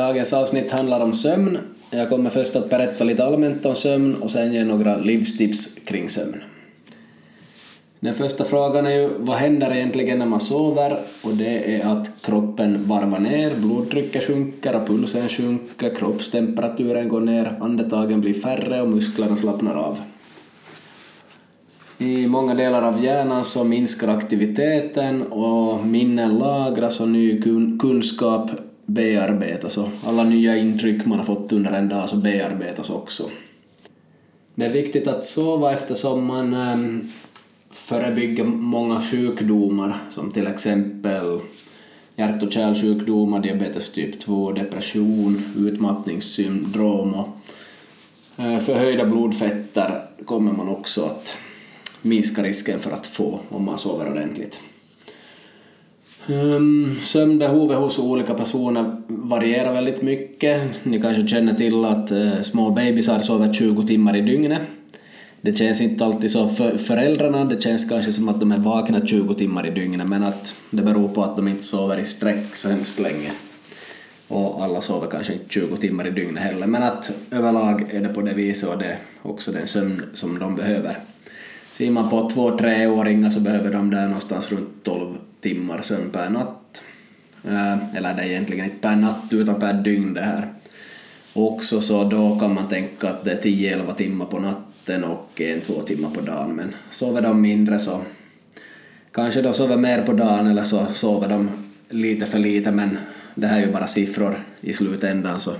Dagens avsnitt handlar om sömn. Jag kommer först att berätta lite allmänt om sömn och sen ge några livstips kring sömn. Den första frågan är ju vad händer egentligen när man sover? Och det är att kroppen varvar ner, blodtrycket sjunker och pulsen sjunker, kroppstemperaturen går ner, andetagen blir färre och musklerna slappnar av. I många delar av hjärnan så minskar aktiviteten och minnen lagras och ny kunskap bearbetas och alla nya intryck man har fått under en dag så bearbetas också. Det är viktigt att sova eftersom man ehm, förebygger många sjukdomar som till exempel hjärt och kärlsjukdomar, diabetes typ 2, depression, utmattningssyndrom och eh, förhöjda blodfetter kommer man också att minska risken för att få om man sover ordentligt. Ehm, um, sömnbehovet hos olika personer varierar väldigt mycket. Ni kanske känner till att uh, små bebisar sover 20 timmar i dygnet. Det känns inte alltid så för föräldrarna, det känns kanske som att de är vakna 20 timmar i dygnet men att det beror på att de inte sover i sträck så hemskt länge. Och alla sover kanske inte 20 timmar i dygnet heller men att överlag är det på det viset och det är också den sömn som de behöver. Ser man på två treåringar så behöver de där någonstans runt 12 timmar sömn per natt. Eh, eller det är egentligen inte per natt utan per dygn det här. Också så då kan man tänka att det är 10-11 timmar på natten och en två timmar på dagen men sover de mindre så kanske de sover mer på dagen eller så sover de lite för lite men det här är ju bara siffror i slutändan så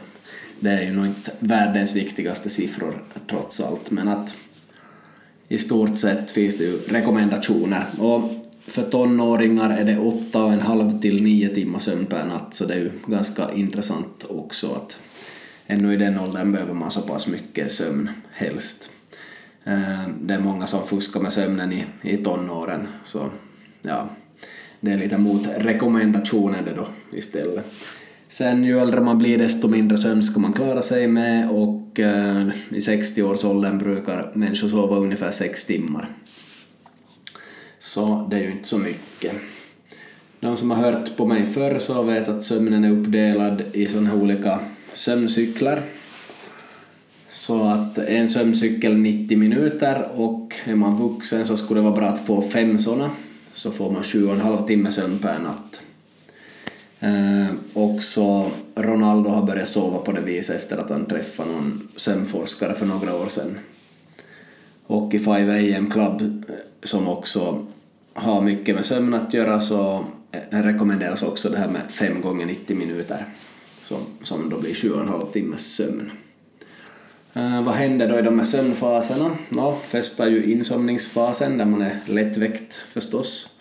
det är ju nog inte världens viktigaste siffror trots allt men att i stort sett finns det ju rekommendationer. Och för tonåringar är det åtta och en halv till nio timmar sömn per natt, så det är ju ganska intressant också att ännu i den åldern behöver man så pass mycket sömn helst. Eh, det är många som fuskar med sömnen i, i tonåren, så ja, det är lite mot rekommendationen det då istället. Sen ju äldre man blir desto mindre sömn ska man klara sig med och eh, i 60-årsåldern brukar människor sova ungefär 6 timmar. Så det är ju inte så mycket. De som har hört på mig förr så vet att sömnen är uppdelad i sådana olika sömncykler. Så att en sömncykel 90 minuter och är man vuxen så skulle det vara bra att få fem sådana så får man sju och en halv timme sömn per natt. Eh, också Ronaldo har börjat sova på det viset efter att han träffade någon sömnforskare för några år sedan. Och i 5 AM Club, eh, som också har mycket med sömn att göra, så eh, rekommenderas också det här med 5 gånger 90 minuter, som, som då blir 7,5 timmars sömn. Eh, vad händer då i de här sömnfaserna? No, först är ju insomningsfasen där man är lättväckt förstås.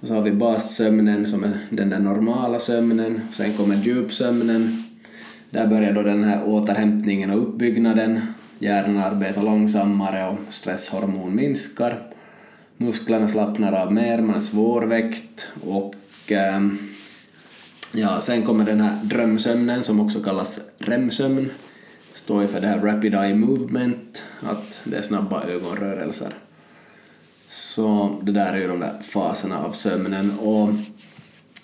Och så har vi bassömnen som är den där normala sömnen, sen kommer djupsömnen. Där börjar då den här återhämtningen och uppbyggnaden. Hjärnan arbetar långsammare och stresshormon minskar. Musklerna slappnar av mer, man är svårväckt och ehm, ja, sen kommer den här drömsömnen som också kallas REM-sömn. Står för det här Rapid Eye Movement, att det är snabba ögonrörelser. Så det där är ju de där faserna av sömnen och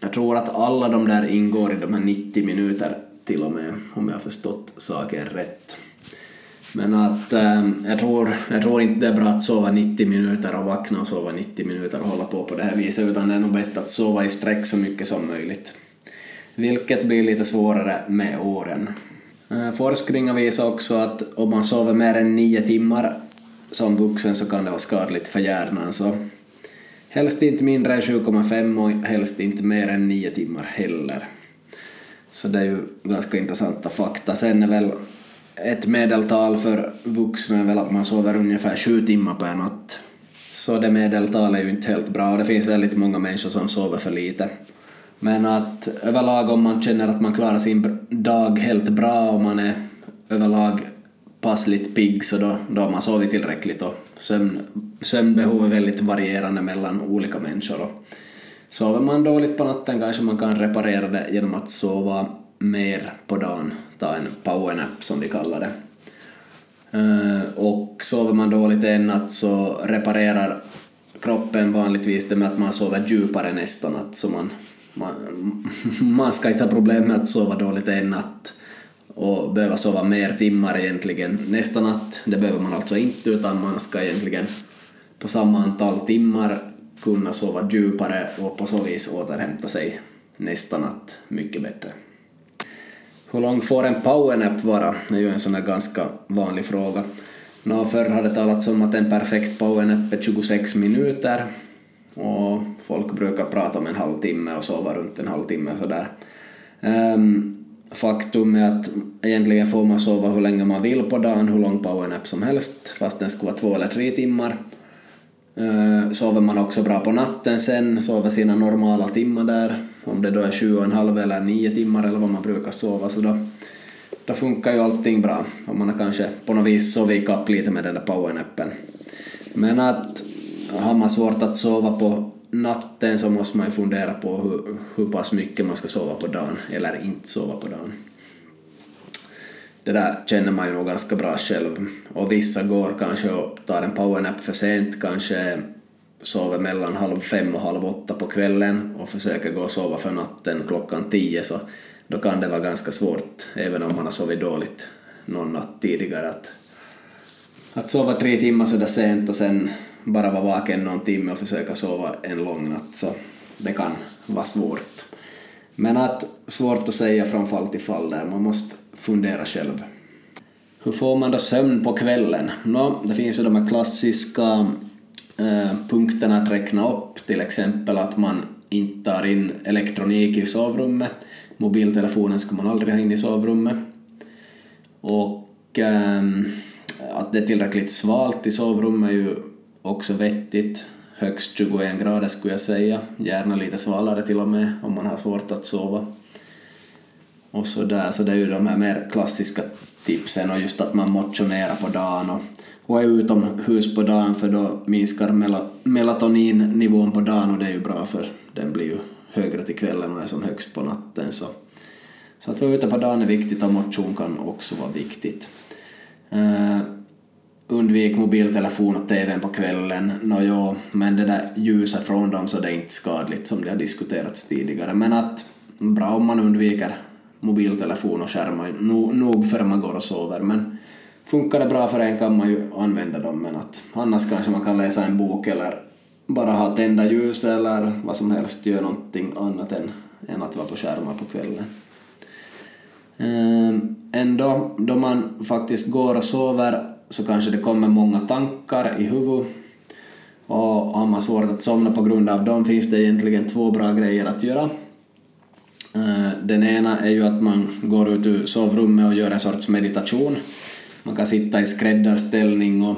jag tror att alla de där ingår i de här 90 minuter till och med, om jag har förstått saken rätt. Men att äh, jag, tror, jag tror inte det är bra att sova 90 minuter och vakna och sova 90 minuter och hålla på på det här viset, utan det är nog bäst att sova i sträck så mycket som möjligt. Vilket blir lite svårare med åren. Eh, äh, forskningen visar också att om man sover mer än 9 timmar som vuxen så kan det vara skadligt för hjärnan. Så helst inte mindre än 7,5 och helst inte mer än 9 timmar heller. Så det är ju ganska intressanta fakta. Sen är väl ett medeltal för vuxna är väl att man sover ungefär sju timmar per natt. Så det medeltalet är ju inte helt bra och det finns väldigt många människor som sover för lite. Men att överlag om man känner att man klarar sin dag helt bra och man är överlag passligt pigg så då, då har man sovit tillräckligt och sömn, sömnbehov är väldigt varierande mellan olika människor. Och sover man dåligt på natten kanske man kan reparera det genom att sova mer på dagen, ta en powernap som vi kallar det. Eh, och sover man dåligt en natt så reparerar kroppen vanligtvis det med att man sover djupare nästa natt så man man, man ska inte ha problem med att sova dåligt en natt och behöva sova mer timmar egentligen nästa natt. Det behöver man alltså inte utan man ska egentligen på samma antal timmar kunna sova djupare och på så vis återhämta sig nästa natt mycket bättre. Hur lång får en powernap vara? Det är ju en sån här ganska vanlig fråga. Nå, förr har det talats om att en perfekt powernap är 26 minuter och folk brukar prata om en halvtimme och sova runt en halvtimme och sådär. Um, faktum är att egentligen får man sova hur länge man vill på dagen, hur lång powernap som helst, fast den skulle vara två eller tre timmar. Uh, sover man också bra på natten sen, sover sina normala timmar där, om det då är sju och en halv eller nio timmar eller vad man brukar sova, så då, då funkar ju allting bra. Och man har kanske på något vis sovit ikapp lite med den där powernappen. Men att har man svårt att sova på natten så måste man ju fundera på hur, hur pass mycket man ska sova på dagen eller inte sova på dagen. Det där känner man ju nog ganska bra själv. Och vissa går kanske och tar en powernap för sent, kanske sover mellan halv fem och halv åtta på kvällen och försöker gå och sova för natten klockan tio så då kan det vara ganska svårt, även om man har sovit dåligt någon natt tidigare, att, att sova tre timmar sådär sent och sen bara vara vaken någon timme och försöka sova en lång natt, så det kan vara svårt. Men att svårt att säga från fall till fall där, man måste fundera själv. Hur får man då sömn på kvällen? Nå, det finns ju de här klassiska Eh, punkterna att räkna upp, till exempel att man inte tar in elektronik i sovrummet, mobiltelefonen ska man aldrig ha in i sovrummet, och ehm, att det är tillräckligt svalt i sovrummet är ju också vettigt. Högst 21 grader skulle jag säga, gärna lite svalare till och med om man har svårt att sova. Och så där, så det är ju de här mer klassiska tipsen och just att man motionerar på dagen och, och är utomhus på dagen för då minskar melatoninnivån på dagen och det är ju bra för den blir ju högre till kvällen och är som högst på natten. Så, så att vara ute på dagen är viktigt och motion kan också vara viktigt. Uh, undvik mobiltelefon och TVn på kvällen, no, men det där ljuset från dem så det är inte skadligt som det har diskuterats tidigare. Men att bra om man undviker mobiltelefon och skärmar nog, nog före man går och sover. Men funkar det bra för en kan man ju använda dem, men att annars kanske man kan läsa en bok eller bara ha tända ljus eller vad som helst, göra någonting annat än, än att vara på skärmar på kvällen. Ehm, ändå, då man faktiskt går och sover så kanske det kommer många tankar i huvudet och har man svårt att somna på grund av dem finns det egentligen två bra grejer att göra. Eh, den ena är ju att man går ut ur sovrummet och gör en sorts meditation. Man kan sitta i skräddarställning och,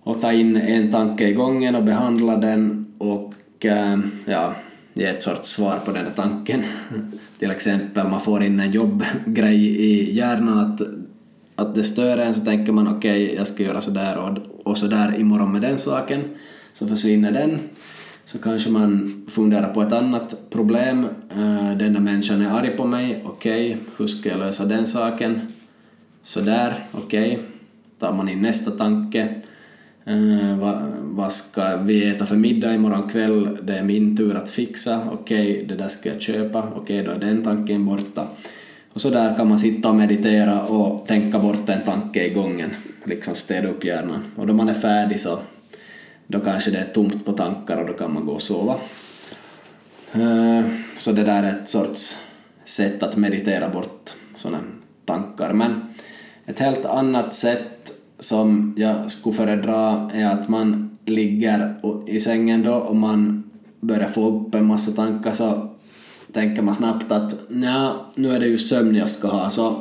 och ta in en tanke i gången och behandla den och eh, ja, ge ett sorts svar på den där tanken. Till exempel man får in en jobbgrej i hjärnan att att det stör en så tänker man okej, okay, jag ska göra sådär och, och sådär imorgon med den saken, så försvinner den. Så kanske man funderar på ett annat problem, uh, människan är arg på mig, okej, okay, hur ska jag lösa den saken? Sådär, okej, okay. tar man in nästa tanke. Eh, uh, vad, vad ska vi äta för middag imorgon kväll? Det är min tur att fixa, okej, okay, det där ska jag köpa, okej, då är den tanken borta. Och så där kan man sitta och meditera och tänka bort en tanke i gången, liksom städa upp hjärnan. Och då man är färdig så då kanske det är tomt på tankar och då kan man gå och sova. Eh, så det där är ett sorts sätt att meditera bort sådana tankar. Men ett helt annat sätt som jag skulle föredra är att man ligger i sängen då och man börjar få upp en massa tankar så tänker man snabbt att ja, nu är det ju sömn jag ska ha, så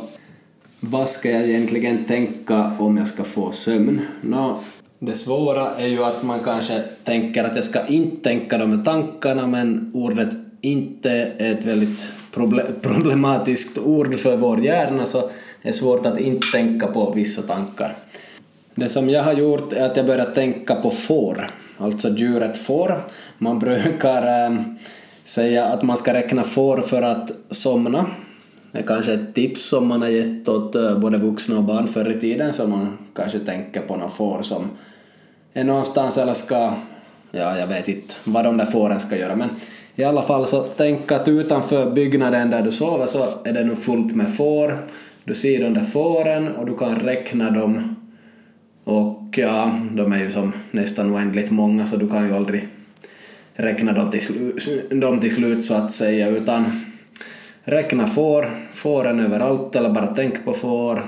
vad ska jag egentligen tänka om jag ska få sömn? Nå, det svåra är ju att man kanske tänker att jag ska inte tänka de här tankarna, men ordet inte är ett väldigt problematiskt ord för vår hjärna, så det är svårt att inte tänka på vissa tankar. Det som jag har gjort är att jag börjat tänka på får, alltså djuret får. Man brukar äh, säga att man ska räkna får för att somna. Det är kanske ett tips som man har gett åt eh, både vuxna och barn förr i tiden, så man kanske tänker på några får som är någonstans eller ska, ja jag vet inte vad de där fåren ska göra, men I alla fall så tänk att utanför byggnaden där du sover så är det nu fullt med får. Du ser de där fåren och du kan räkna dem. Och ja, de är ju som nästan oändligt många så du kan ju aldrig räkna dem till, slut, dem till slut så att säga utan räkna får, fåren överallt eller bara tänk på får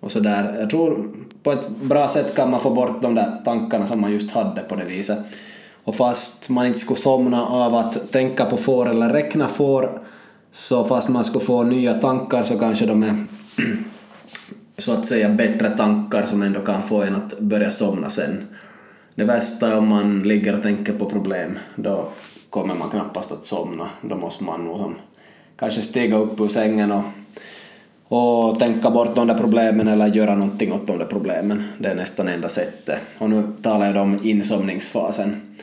och så där. Jag tror på ett bra sätt kan man få bort de där tankarna som man just hade på det viset. Och fast man inte skulle somna av att tänka på får eller räkna får, så fast man skulle få nya tankar så kanske de är så att säga bättre tankar som ändå kan få en att börja somna sen. Det värsta är om man ligger och tänker på problem, då kommer man knappast att somna. Då måste man nog kanske stiga upp ur sängen och, och tänka bort de där problemen eller göra någonting åt de där problemen. Det är nästan enda sättet. Och nu talar jag om insomningsfasen.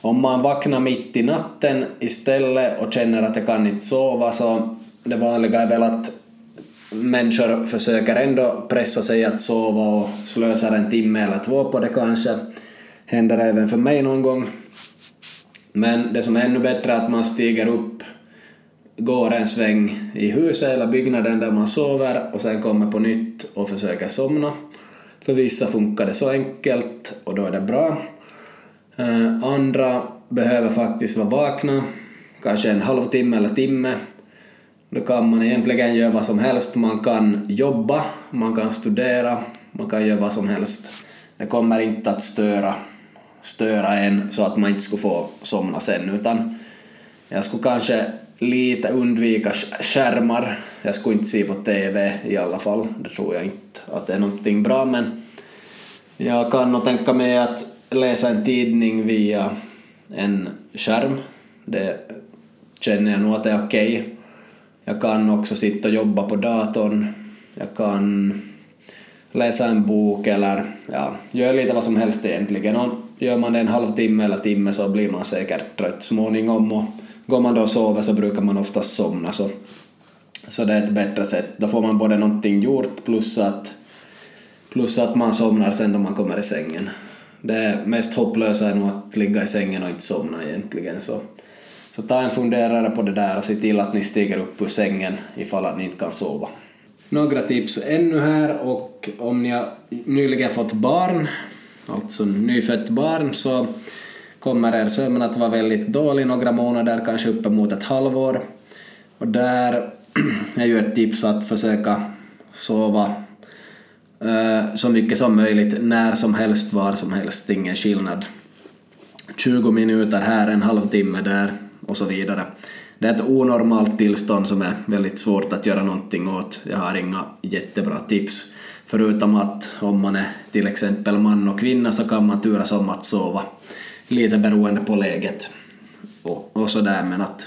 Om man vaknar mitt i natten istället och känner att jag kan inte sova så det vanliga är väl att människor försöker ändå pressa sig att sova och slösar en timme eller två på det kanske. Händer även för mig någon gång. Men det som är ännu bättre är att man stiger upp, går en sväng i huset eller byggnaden där man sover och sen kommer på nytt och försöker somna. För vissa funkar det så enkelt och då är det bra. Eh, andra behöver faktiskt vara vakna, kanske en halvtimme eller timme. Då kan man egentligen göra vad som helst. Man kan jobba, man kan studera, man kan göra vad som helst. Det kommer inte att störa, störa en så att man inte skulle få somna sen, utan jag skulle kanske lite undvika skärmar. Jag skulle inte se på TV i alla fall, det tror jag inte att det är någonting bra, men jag kan nog tänka mig att läsa en tidning via en skärm. Det känner jag nog att det är okej. Okay. Jag kan också sitta och jobba på datorn. Jag kan läsa en bok eller ja, göra lite vad som helst egentligen. Och gör man det en halvtimme eller timme så blir man säkert trött småningom och går man då och sover så brukar man oftast somna så, så det är ett bättre sätt. Då får man både någonting gjort plus att, plus att man somnar sen då man kommer i sängen. Det mest hopplösa är nog att ligga i sängen och inte somna egentligen. Så, så ta en funderare på det där och se till att ni stiger upp ur sängen ifall att ni inte kan sova. Några tips ännu här och om ni har nyligen fått barn, alltså nyfött barn, så kommer er sömn att vara väldigt dålig några månader, kanske uppemot ett halvår. Och där är ju ett tips att försöka sova eh, så mycket som möjligt, när som helst, var som helst, ingen skillnad. 20 minuter här, en halvtimme där och så vidare. Det är ett onormalt tillstånd som är väldigt svårt att göra någonting åt. Jag har inga jättebra tips. Förutom att om man är till exempel man och kvinna så kan man turas om att sova. Lite beroende på läget och, och sådär men att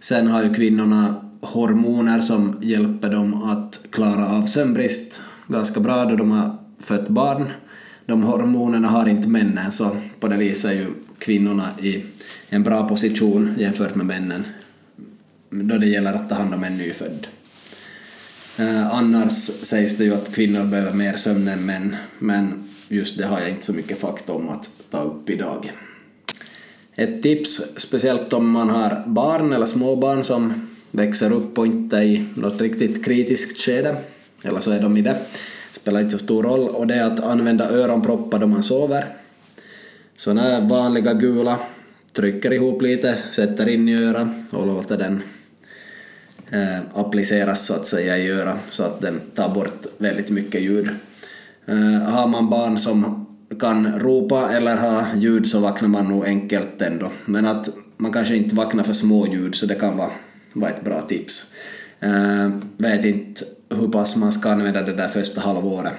sen har ju kvinnorna hormoner som hjälper dem att klara av sömnbrist ganska bra då de har fött barn. De hormonerna har inte männen så på det viset är ju kvinnorna i en bra position jämfört med männen då det gäller att ta hand om en nyfödd. Eh, annars sägs det ju att kvinnor behöver mer sömn än män, men just det har jag inte så mycket fakta om att ta upp idag. Ett tips, speciellt om man har barn eller småbarn som växer upp och inte i något riktigt kritiskt skede, eller så är de i det, spelar inte så stor roll, och det är att använda öronproppar då man sover. Såna här vanliga gula, trycker ihop lite, sätter in i örat och låter den eh, appliceras så att säga i örat så att den tar bort väldigt mycket ljud. Eh, har man barn som kan ropa eller ha ljud så vaknar man nog enkelt ändå. Men att man kanske inte vaknar för små ljud så det kan vara, vara ett bra tips. Uh, vet inte hur pass man ska använda det där första halvåret.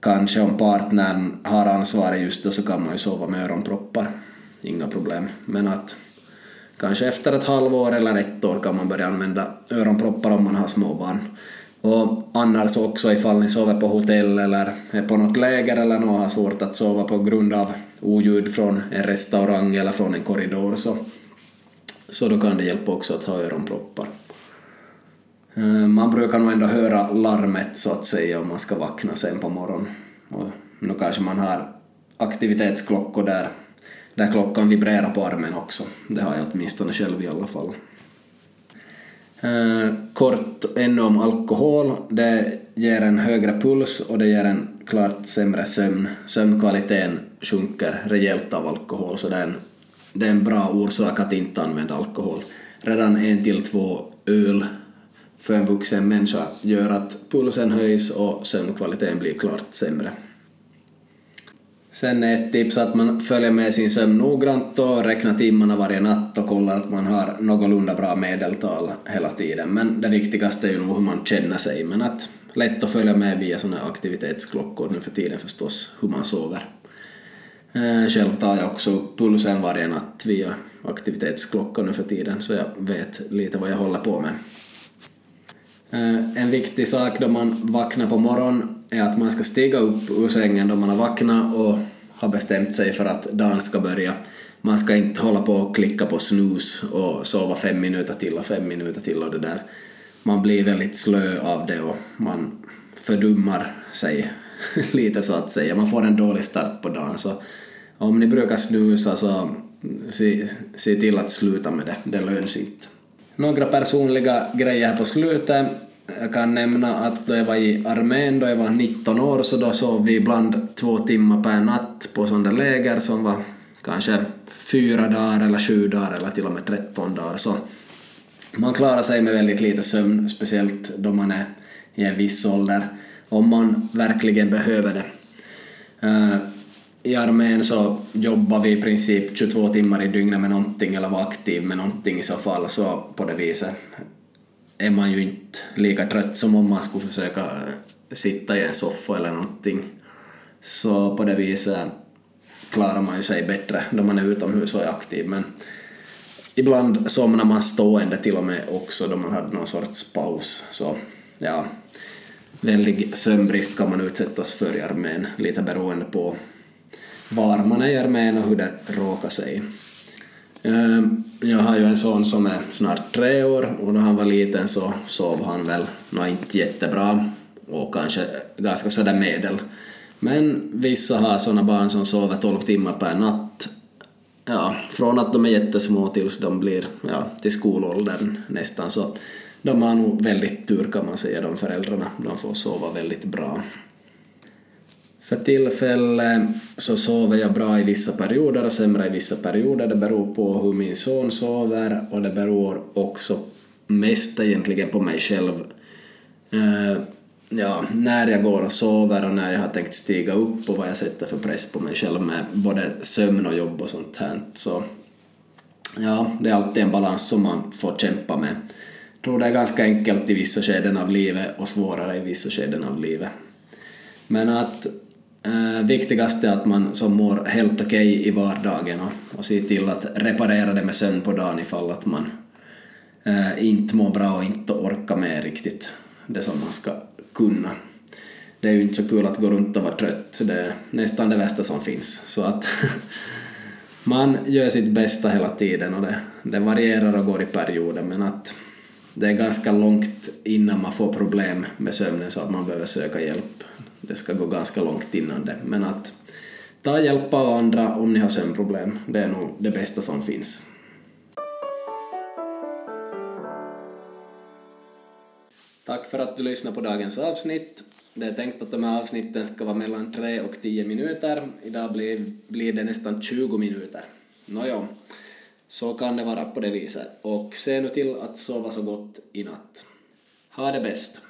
Kanske om partnern har ansvaret just då så kan man ju sova med öronproppar, inga problem. Men att kanske efter ett halvår eller ett år kan man börja använda öronproppar om man har småbarn. Och annars också ifall ni sover på hotell eller är på något läger eller något har svårt att sova på grund av oljud från en restaurang eller från en korridor så, så då kan det hjälpa också att ha öronproppar. Eh, man brukar nog ändå höra larmet så att säga om man ska vakna sen på morgonen. Och nu kanske man har aktivitetsklockor där där klockan vibrerar på armen också. Det har jag åtminstone själv i alla fall. Eh, kort ännu om alkohol. Det ger en högre puls och det ger en klart sämre sömn. Sömnkvaliteten sjunker rejält av alkohol så det är en, det är en bra orsak att inte använda alkohol. Redan en till två öl för en vuxen människa gör att pulsen höjs och sömnkvaliteten blir klart sämre. Sen är ett tips att man följer med sin sömn noggrant och räknar timmarna varje natt och kollar att man har någorlunda bra medeltal hela tiden. Men det viktigaste är ju nog hur man känner sig, men att lätt att följa med via sådana aktivitetsklockor nu för tiden förstås, hur man sover. Eh, själv tar jag också pulsen varje natt via aktivitetsklockor nu för tiden, så jag vet lite vad jag håller på med. Eh, en viktig sak då man vaknar på morgonen är att man ska stiga upp ur sängen då man har vaknat och har bestämt sig för att dagen ska börja. Man ska inte hålla på och klicka på snus och sova fem minuter till och fem minuter till och det där. Man blir väldigt slö av det och man fördummar sig lite så att säga. Man får en dålig start på dagen så om ni brukar snusa så se, se till att sluta med det, det lönar sig inte. Några personliga grejer på slutet. Jag kan nämna att då jag var i armén, då jag var 19 år, så då sov vi ibland två timmar per natt på sådana läger som var kanske fyra dagar eller sju dagar eller till och med 13 dagar. Så man klarar sig med väldigt lite sömn, speciellt då man är i en viss ålder, om man verkligen behöver det. Eh, I armén så jobbar vi i princip 22 timmar i dygnet med någonting eller var aktiv med någonting i så fall, så på det viset är man ju inte lika trött som om man skulle försöka eh, sitta i en soffa eller någonting. Så på det viset klarar man ju sig bättre då man är utomhus och är aktiv, men ibland somnar man stående till och med också då man hade någon sorts paus. Så ja, väldig sömnbrist kan man utsättas för i armén, lite beroende på var man är i armén och hur det råkar sig. Ehm, jag har ju en son som är snart tre år och när han var liten så sov han väl nå inte jättebra och kanske ganska sådär medel. Men vissa har sådana barn som sover 12 timmar per natt. Ja, från att de är jättesmå tills de blir ja, till skolåldern nästan så de har nog väldigt tur kan man säga, de föräldrarna. De får sova väldigt bra. För tillfället så sover jag bra i vissa perioder och sämre i vissa perioder. Det beror på hur min son sover och det beror också mest egentligen på mig själv. Uh, ja, när jag går och sover och när jag har tänkt stiga upp och vad jag sätter för press på mig själv med både sömn och jobb och sånt här. Så ja, det är alltid en balans som man får kämpa med. Jag tror det är ganska enkelt i vissa skeden av livet och svårare i vissa skeden av livet. Men att Eh, viktigast är att man som mår helt okej okay i vardagen och, och ser till att reparera det med sömn på dagen ifall att man eh, inte mår bra och inte orkar med riktigt det som man ska kunna. Det är ju inte så kul att gå runt och vara trött, det är nästan det värsta som finns. Så att man gör sitt bästa hela tiden och det, det varierar och går i perioder men att det är ganska långt innan man får problem med sömnen så att man behöver söka hjälp det ska gå ganska långt innan det. Men att ta hjälp av andra om ni har sömnproblem, det är nog det bästa som finns. Tack för att du lyssnade på dagens avsnitt. Det är tänkt att de här avsnitten ska vara mellan 3 och 10 minuter. Idag blir, blir det nästan 20 minuter. Nåja, så kan det vara på det viset. Och se nu till att sova så gott i natt. Ha det bäst!